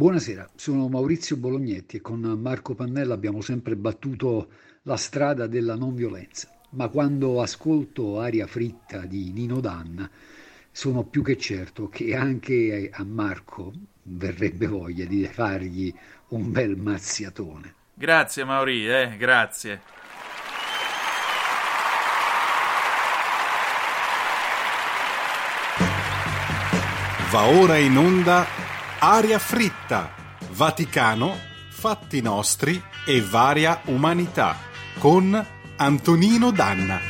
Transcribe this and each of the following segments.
Buonasera, sono Maurizio Bolognetti e con Marco Pannella abbiamo sempre battuto la strada della non violenza, ma quando ascolto Aria fritta di Nino Danna sono più che certo che anche a Marco verrebbe voglia di fargli un bel mazziatone. Grazie Mauri, eh, grazie. Va ora in onda Aria fritta, Vaticano, fatti nostri e varia umanità con Antonino Danna.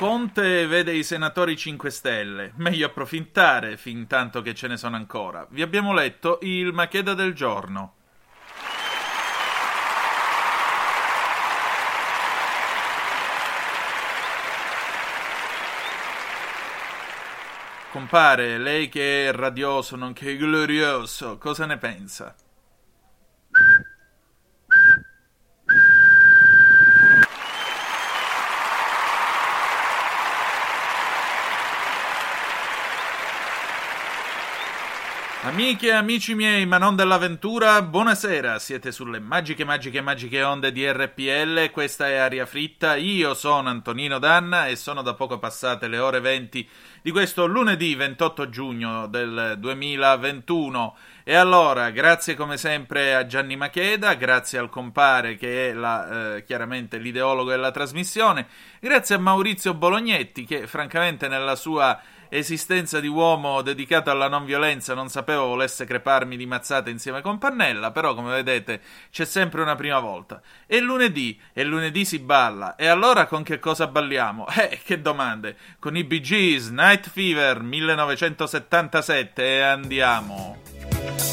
Conte vede i senatori 5 Stelle. Meglio approfittare fin tanto che ce ne sono ancora. Vi abbiamo letto il Macheda del giorno. Compare, lei che è radioso, nonché glorioso, cosa ne pensa? Amiche e amici miei, ma non dell'avventura, buonasera. Siete sulle magiche, magiche, magiche onde di RPL. Questa è Aria Fritta. Io sono Antonino Danna e sono da poco passate le ore 20 di questo lunedì 28 giugno del 2021. E allora, grazie come sempre a Gianni Macheda, grazie al compare che è la, eh, chiaramente l'ideologo della trasmissione, grazie a Maurizio Bolognetti che francamente nella sua esistenza di uomo dedicato alla non violenza non sapevo volesse creparmi di mazzate insieme con Pannella, però come vedete c'è sempre una prima volta. E lunedì, e lunedì si balla, e allora con che cosa balliamo? Eh, che domande! Con i Gees, Night Fever 1977 e andiamo!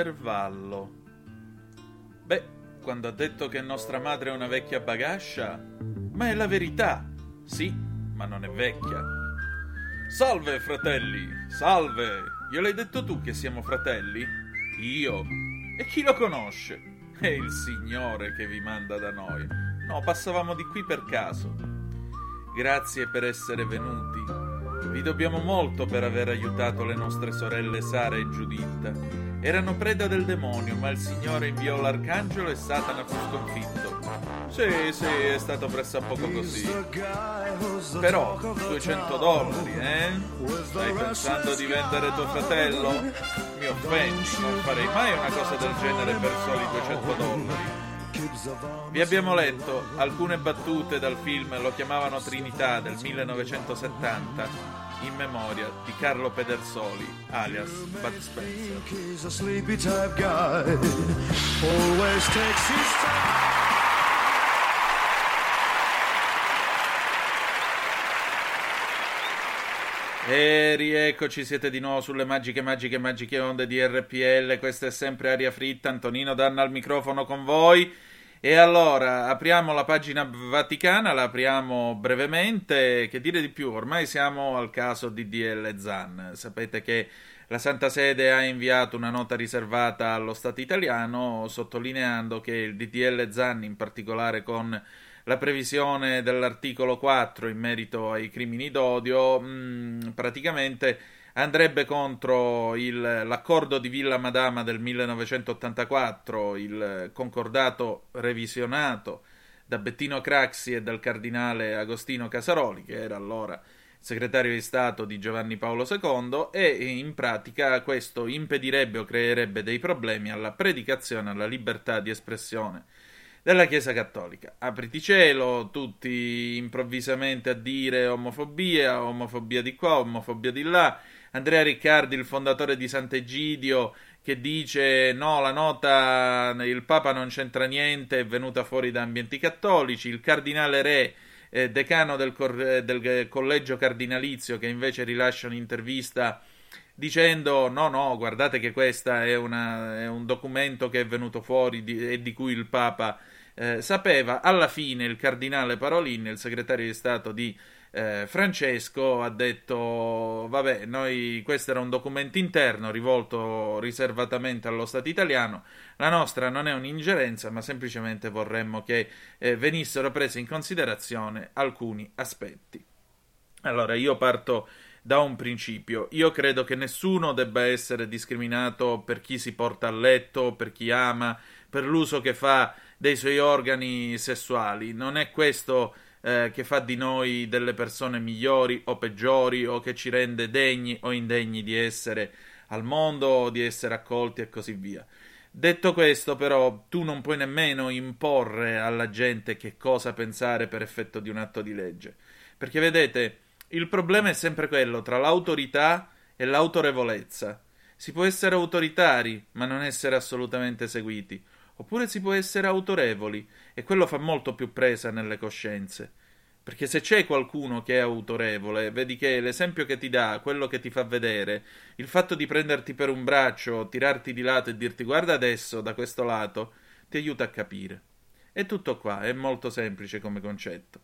Intervallo. Beh, quando ha detto che nostra madre è una vecchia bagascia, ma è la verità. Sì, ma non è vecchia. Salve, fratelli, salve. Gliel'hai detto tu che siamo fratelli? Io. E chi lo conosce? È il Signore che vi manda da noi. No, passavamo di qui per caso. Grazie per essere venuti. Vi dobbiamo molto per aver aiutato le nostre sorelle Sara e Giuditta. Erano preda del demonio, ma il Signore inviò l'arcangelo e Satana fu sconfitto. Sì, sì, è stato pressappoco così. Però, 200 dollari, eh? Stai pensando di vendere tuo fratello? Mi offendi, non farei mai una cosa del genere per soli 200 dollari. Vi abbiamo letto alcune battute dal film Lo chiamavano Trinità del 1970 in memoria di Carlo Pedersoli, alias Bud Spencer. E rieccoci, siete di nuovo sulle magiche, magiche, magiche onde di RPL. Questa è sempre Aria Fritta. Antonino Danna al microfono con voi. E allora apriamo la pagina vaticana, la apriamo brevemente. Che dire di più? Ormai siamo al caso di DL Zan. Sapete che la Santa Sede ha inviato una nota riservata allo Stato italiano sottolineando che il DDL Zan, in particolare con la previsione dell'articolo 4 in merito ai crimini d'odio, mh, mm, praticamente andrebbe contro il, l'accordo di Villa Madama del 1984, il concordato revisionato da Bettino Craxi e dal cardinale Agostino Casaroli, che era allora segretario di Stato di Giovanni Paolo II, e in pratica questo impedirebbe o creerebbe dei problemi alla predicazione, alla libertà di espressione della Chiesa Cattolica. Apriti cielo, tutti improvvisamente a dire omofobia, omofobia di qua, omofobia di là, Andrea Riccardi, il fondatore di Sant'Egidio, che dice no, la nota, il Papa non c'entra niente, è venuta fuori da ambienti cattolici, il cardinale Re, eh, decano del, cor- del collegio cardinalizio, che invece rilascia un'intervista dicendo no, no, guardate che questo è, è, un documento che è venuto fuori di, e di cui il Papa eh, sapeva. Alla fine il cardinale Parolin, il segretario di Stato di eh, Francesco ha detto vabbè noi questo era un documento interno rivolto riservatamente allo Stato italiano la nostra non è un'ingerenza ma semplicemente vorremmo che eh, venissero presi in considerazione alcuni aspetti allora io parto da un principio io credo che nessuno debba essere discriminato per chi si porta a letto per chi ama per l'uso che fa dei suoi organi sessuali non è questo eh, che fa di noi delle persone migliori o peggiori o che ci rende degni o indegni di essere al mondo di essere accolti e così via. Detto questo, però, tu non puoi nemmeno imporre alla gente che cosa pensare per effetto di un atto di legge. Perché vedete, il problema è sempre quello tra l'autorità e l'autorevolezza. Si può essere autoritari, ma non essere assolutamente seguiti. Oppure si può essere autorevoli, e quello fa molto più presa nelle coscienze. Perché se c'è qualcuno che è autorevole, vedi che l'esempio che ti dà, quello che ti fa vedere, il fatto di prenderti per un braccio, tirarti di lato e dirti guarda adesso da questo lato, ti aiuta a capire. E tutto qua, è molto semplice come concetto.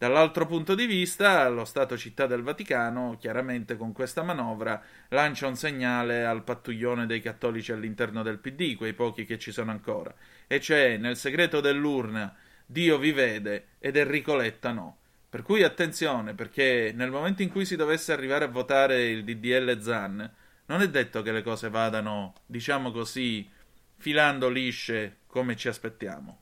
Dall'altro punto di vista, lo Stato Città del Vaticano, chiaramente con questa manovra, lancia un segnale al pattuglione dei cattolici all'interno del PD, quei pochi che ci sono ancora, e cioè nel segreto dell'urna Dio vi vede ed Enrico Letta no. Per cui attenzione, perché nel momento in cui si dovesse arrivare a votare il DDL Zan, non è detto che le cose vadano, diciamo così, filando lisce come ci aspettiamo.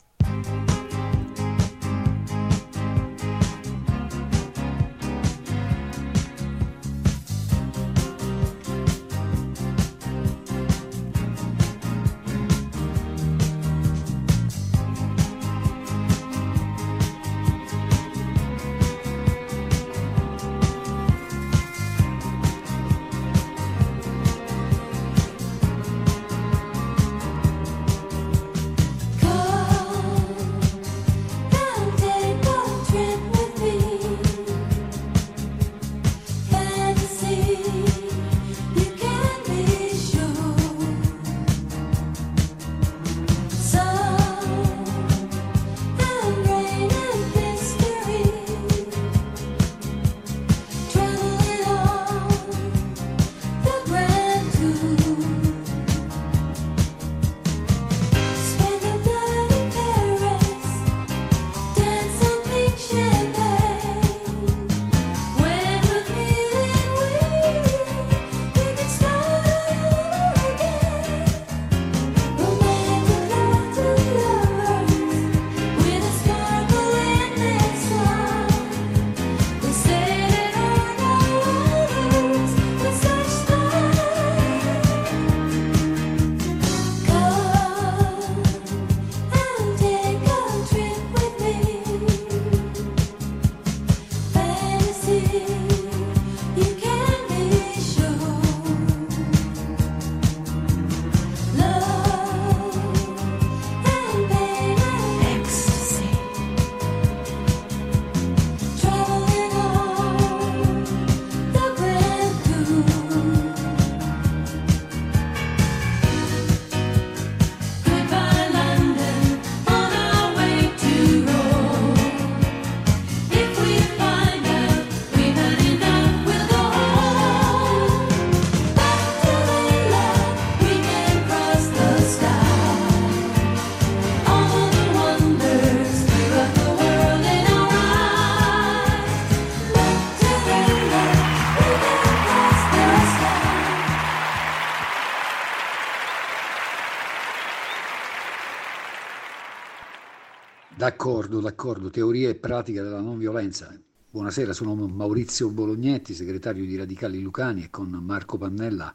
D'accordo, d'accordo. Teoria e pratica della non violenza. Buonasera, sono Maurizio Bolognetti, segretario di Radicali Lucani e con Marco Pannella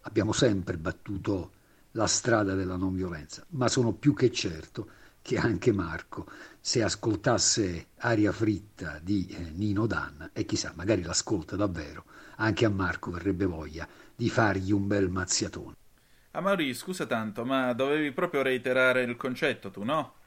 abbiamo sempre battuto la strada della non violenza, ma sono più che certo che anche Marco, se ascoltasse Aria fritta di eh, Nino Danna, e chissà, magari l'ascolta davvero, anche a Marco verrebbe voglia di fargli un bel mazziatone. Ah Mauri, scusa tanto, ma dovevi proprio reiterare il concetto tu, no?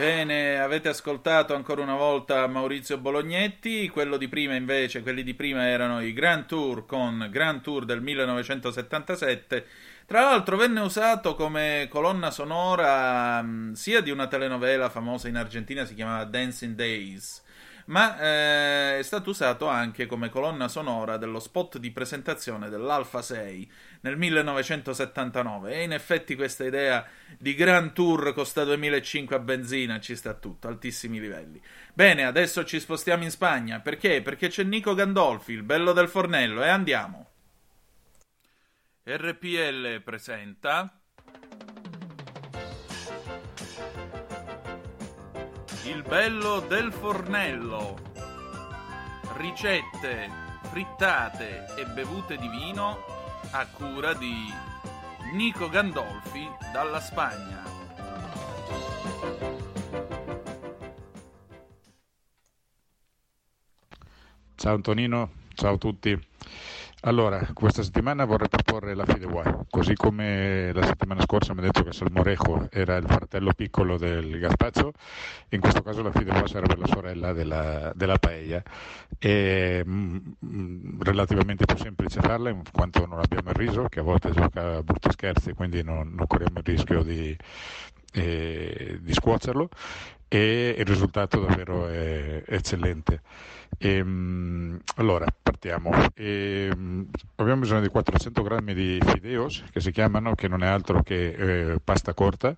Bene, avete ascoltato ancora una volta Maurizio Bolognetti, quello di prima invece, quelli di prima erano i Grand Tour con Grand Tour del 1977. Tra l'altro venne usato come colonna sonora mh, sia di una telenovela famosa in Argentina, si chiamava Dancing Days, ma eh, è stato usato anche come colonna sonora dello spot di presentazione dell'Alfa 6 nel 1979 e in effetti questa idea di Grand Tour costa 2005 a benzina ci sta tutto, altissimi livelli. Bene, adesso ci spostiamo in Spagna, perché? Perché c'è Nico Gandolfi, il bello del fornello, e andiamo. RPL presenta Il bello del fornello. Ricette, frittate e bevute di vino a cura di Nico Gandolfi dalla Spagna. Ciao Antonino, ciao a tutti. Allora, questa settimana vorrei proporre la Fideuà, così come la settimana scorsa mi ha detto che Salmorejo era il fratello piccolo del gazpacho, in questo caso la Fideuà sarebbe la sorella della, della paella. È mm, mm, relativamente più semplice farla in quanto non abbiamo il riso, che a volte gioca a brutti scherzi, quindi non, non corriamo il rischio di, eh, di scuocerlo e il risultato davvero è eccellente. Ehm, allora, partiamo. Ehm, abbiamo bisogno di 400 grammi di fideos, che si chiamano, che non è altro che eh, pasta corta.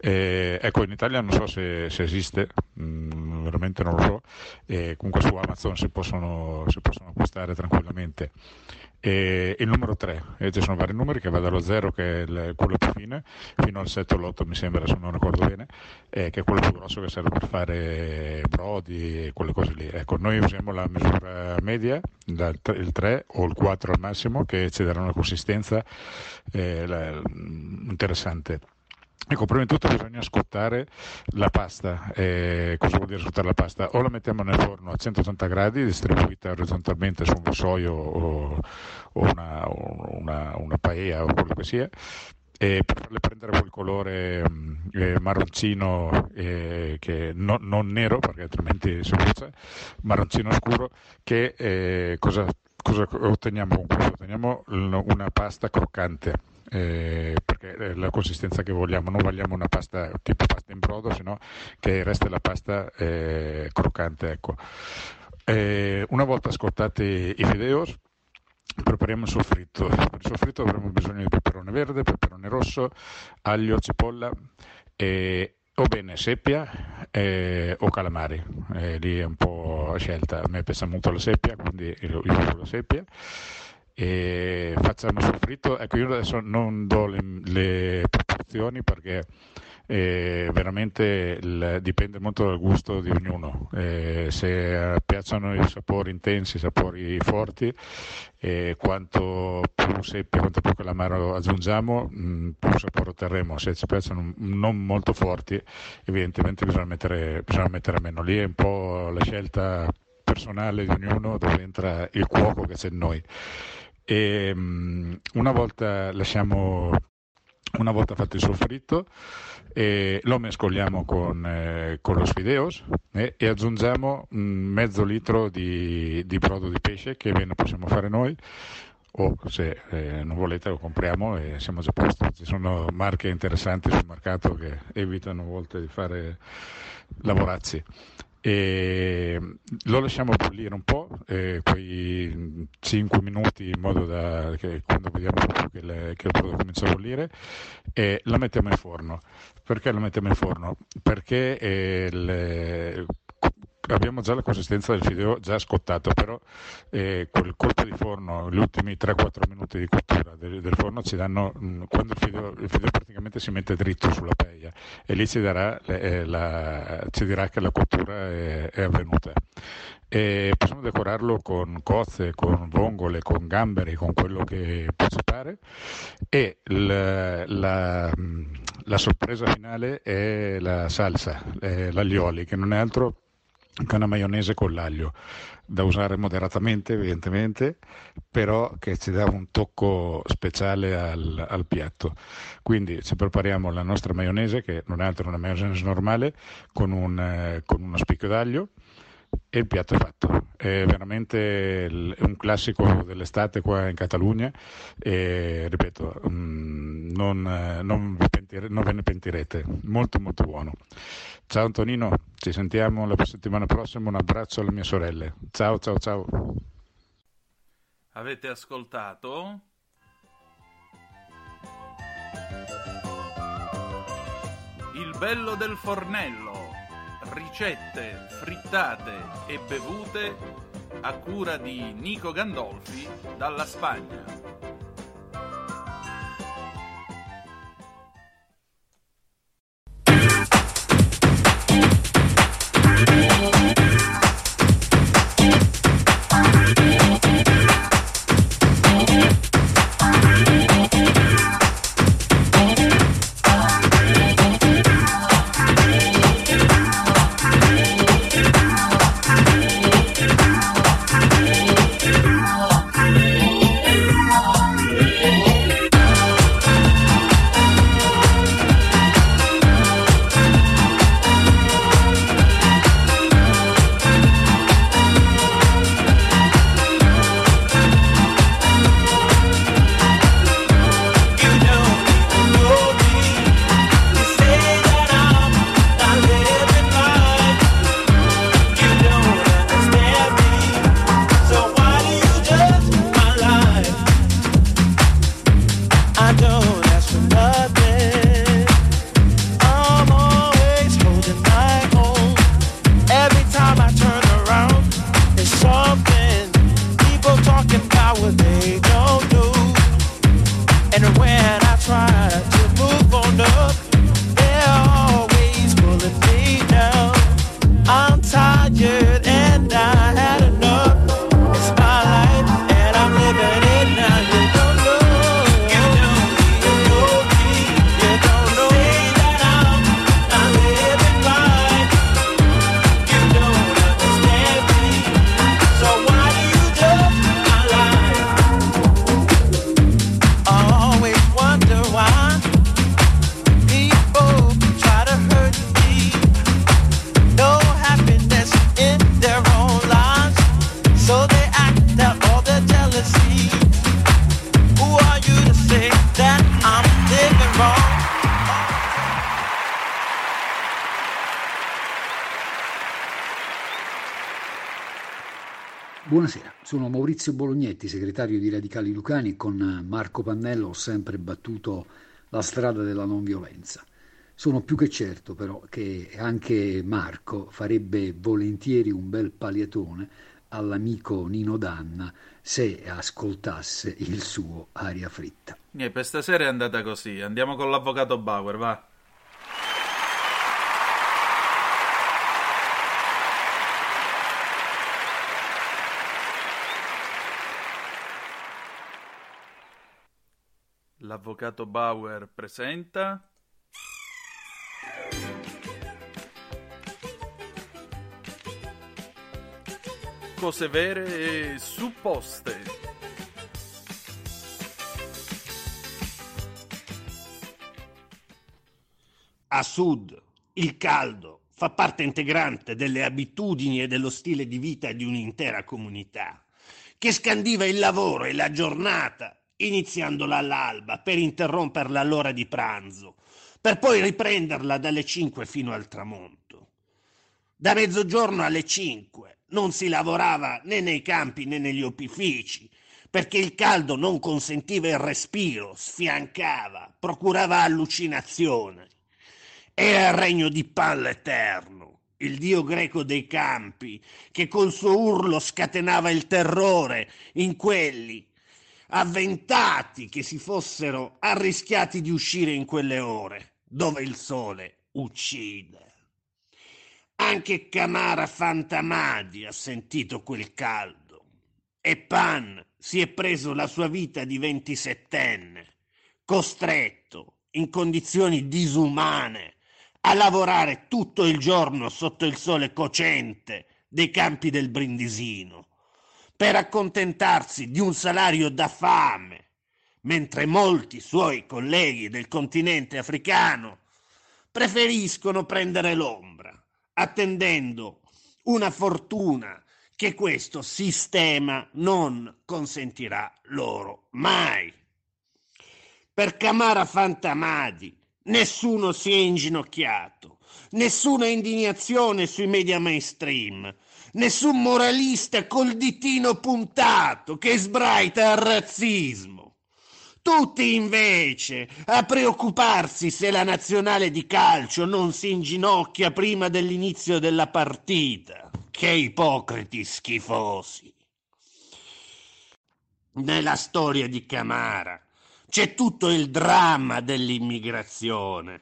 Eh, ecco, in Italia non so se, se esiste, mh, mm, veramente non lo so, eh, comunque su Amazon si possono, si possono acquistare tranquillamente. E il numero 3, e ci sono vari numeri che va dallo 0 che è il, quello più fine fino al 7 o l'8 mi sembra se non ricordo bene, eh, che è quello più grosso che serve per fare brodi e quelle cose lì. Ecco, noi usiamo la misura media, il 3 o il 4 al massimo, che ci darà una consistenza eh, la, interessante. Ecco, prima di tutto bisogna scottare la pasta. Eh, cosa vuol dire scottare la pasta? O la mettiamo nel forno a 180 gradi, distribuita orizzontalmente su un vassoio o, o una, una, una paella o quello che sia, e per farle prendere quel colore mm, eh, marroncino, eh, che no, non nero perché altrimenti si brucia, marroncino scuro, che eh, cosa, cosa otteniamo con questo? Otteniamo una pasta croccante eh, perché è la consistenza che vogliamo, non vogliamo una pasta tipo pasta in brodo, sino che resta la pasta eh, croccante. Ecco. Eh, una volta scottati i fideos, prepariamo il soffritto. Per il soffritto avremo bisogno di peperone verde, peperone rosso, aglio, cipolla e o bene seppia eh, o calamari, eh, lì è un po' scelta, a me piace molto la seppia, quindi io uso la seppia e facciamo soffritto. Ecco, io adesso non do le, le proporzioni perché eh, veramente il, dipende molto dal gusto di ognuno. Eh, se piacciono i sapori intensi, i sapori forti, eh, quanto più seppia, quanto più calamaro aggiungiamo, mh, mm, più sapore otterremo. Se ci piacciono non molto forti, evidentemente bisogna mettere, bisogna mettere meno. Lì è un po' la scelta personale di ognuno dove entra il cuoco che c'è in noi. E, um, una volta lasciamo una volta fatto il soffritto eh, lo mescoliamo con, eh, con lo sfideos eh, e aggiungiamo mezzo litro di, di, brodo di pesce che bene possiamo fare noi o se eh, non volete lo compriamo e siamo già a posto. Ci sono marche interessanti sul mercato che evitano a volte di fare lavorazzi e lo lasciamo bollire un po', eh, quei 5 minuti in modo da che quando vediamo che, le, che il prodotto comincia a bollire e la mettiamo in forno. Perché la mettiamo in forno? Perché eh, le, abbiamo già la consistenza del fideo già scottato, però eh, quel colpo di forno, gli ultimi 3-4 minuti di cottura del, del forno ci danno, mh, mm, quando il fideo, il fideo, praticamente si mette dritto sulla peia e lì ci, darà, eh, la, ci dirà che la cottura è, è avvenuta. E possiamo decorarlo con cozze, con vongole, con gamberi, con quello che può pare. E la, la, la, sorpresa finale è la salsa, l'aglioli, che non è altro che una maionese con l'aglio, da usare moderatamente evidentemente, però che ci dà un tocco speciale al, al piatto. Quindi ci prepariamo la nostra maionese, che non è altro che una maionese normale, con, un, eh, con uno spicchio d'aglio e il piatto è fatto. È veramente un classico dell'estate qua in Catalogna e ripeto, mm, non, non, pentire, non ve ne pentirete, molto molto buono. Ciao Antonino, ci sentiamo la settimana prossima, un abbraccio alle mie sorelle. Ciao ciao ciao. Avete ascoltato? Il bello del fornello ricette frittate e bevute a cura di Nico Gandolfi dalla Spagna. Maurizio Bolognetti, segretario di Radicali Lucani, con Marco Pannello ho sempre battuto la strada della non violenza. Sono più che certo però che anche Marco farebbe volentieri un bel paliatone all'amico Nino Danna se ascoltasse il suo aria fritta. Niente, per stasera è andata così. Andiamo con l'avvocato Bauer, va. L'avvocato Bauer presenta. Cose vere e supposte. A sud il caldo fa parte integrante delle abitudini e dello stile di vita di un'intera comunità, che scandiva il lavoro e la giornata iniziandola all'alba per interromperla all'ora di pranzo, per poi riprenderla dalle 5 fino al tramonto. Da mezzogiorno alle 5 non si lavorava né nei campi né negli opifici, perché il caldo non consentiva il respiro, sfiancava, procurava allucinazione. Era il regno di pan eterno, il dio greco dei campi, che col suo urlo scatenava il terrore in quelli avventati che si fossero arrischiati di uscire in quelle ore, dove il sole uccide. Anche Camara Fantamadi ha sentito quel caldo e Pan si è preso la sua vita di ventisettenne, costretto in condizioni disumane a lavorare tutto il giorno sotto il sole cocente dei campi del Brindisino, per accontentarsi di un salario da fame, mentre molti suoi colleghi del continente africano preferiscono prendere l'ombra, attendendo una fortuna che questo sistema non consentirà loro mai. Per Camara Fantamadi Nessuno si è inginocchiato, nessuna indignazione sui media mainstream, nessun moralista col ditino puntato che sbraita al razzismo. Tutti invece a preoccuparsi se la nazionale di calcio non si inginocchia prima dell'inizio della partita. Che ipocriti schifosi. Nella storia di Camara c'è tutto il dramma dell'immigrazione.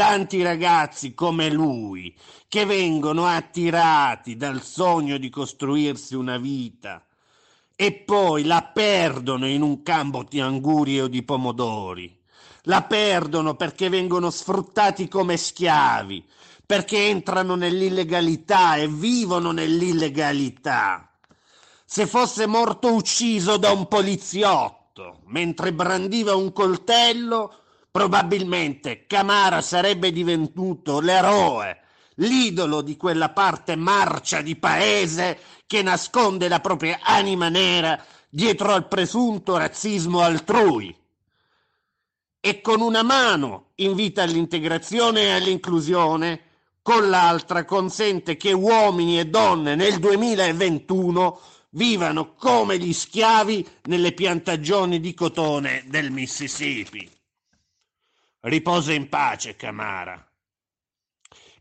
Tanti ragazzi come lui che vengono attirati dal sogno di costruirsi una vita e poi la perdono in un campo di anguri o di pomodori. La perdono perché vengono sfruttati come schiavi, perché entrano nell'illegalità e vivono nell'illegalità. Se fosse morto ucciso da un poliziotto, mentre brandiva un coltello, probabilmente Camara sarebbe divenuto l'eroe, l'idolo di quella parte marcia di paese che nasconde la propria anima nera dietro al presunto razzismo altrui. E con una mano invita all'integrazione e all'inclusione, con l'altra consente che uomini e donne nel 2021 vivano come gli schiavi nelle piantagioni di cotone del Mississippi. Riposa in pace, Camara,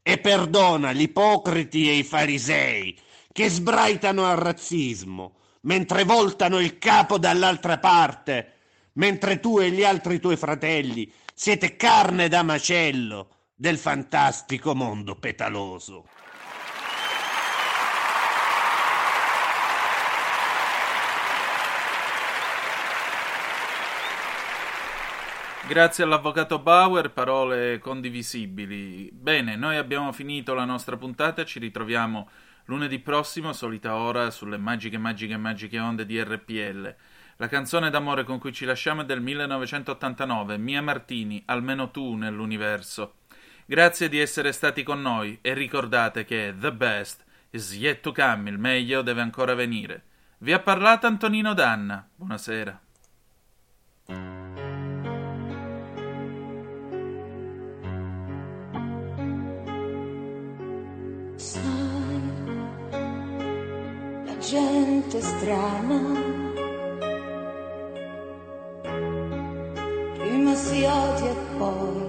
e perdona gli ipocriti e i farisei che sbraitano al razzismo mentre voltano il capo dall'altra parte, mentre tu e gli altri tuoi fratelli siete carne da macello del fantastico mondo petaloso. Grazie all'avvocato Bauer, parole condivisibili. Bene, noi abbiamo finito la nostra puntata, ci ritroviamo lunedì prossimo, solita ora, sulle magiche, magiche, magiche onde di RPL. La canzone d'amore con cui ci lasciamo è del 1989, Mia Martini, almeno tu nell'universo. Grazie di essere stati con noi e ricordate che the best is yet to come, il meglio deve ancora venire. Vi ha parlato Antonino Danna. Buonasera. Gente strana. Prima si odia e poi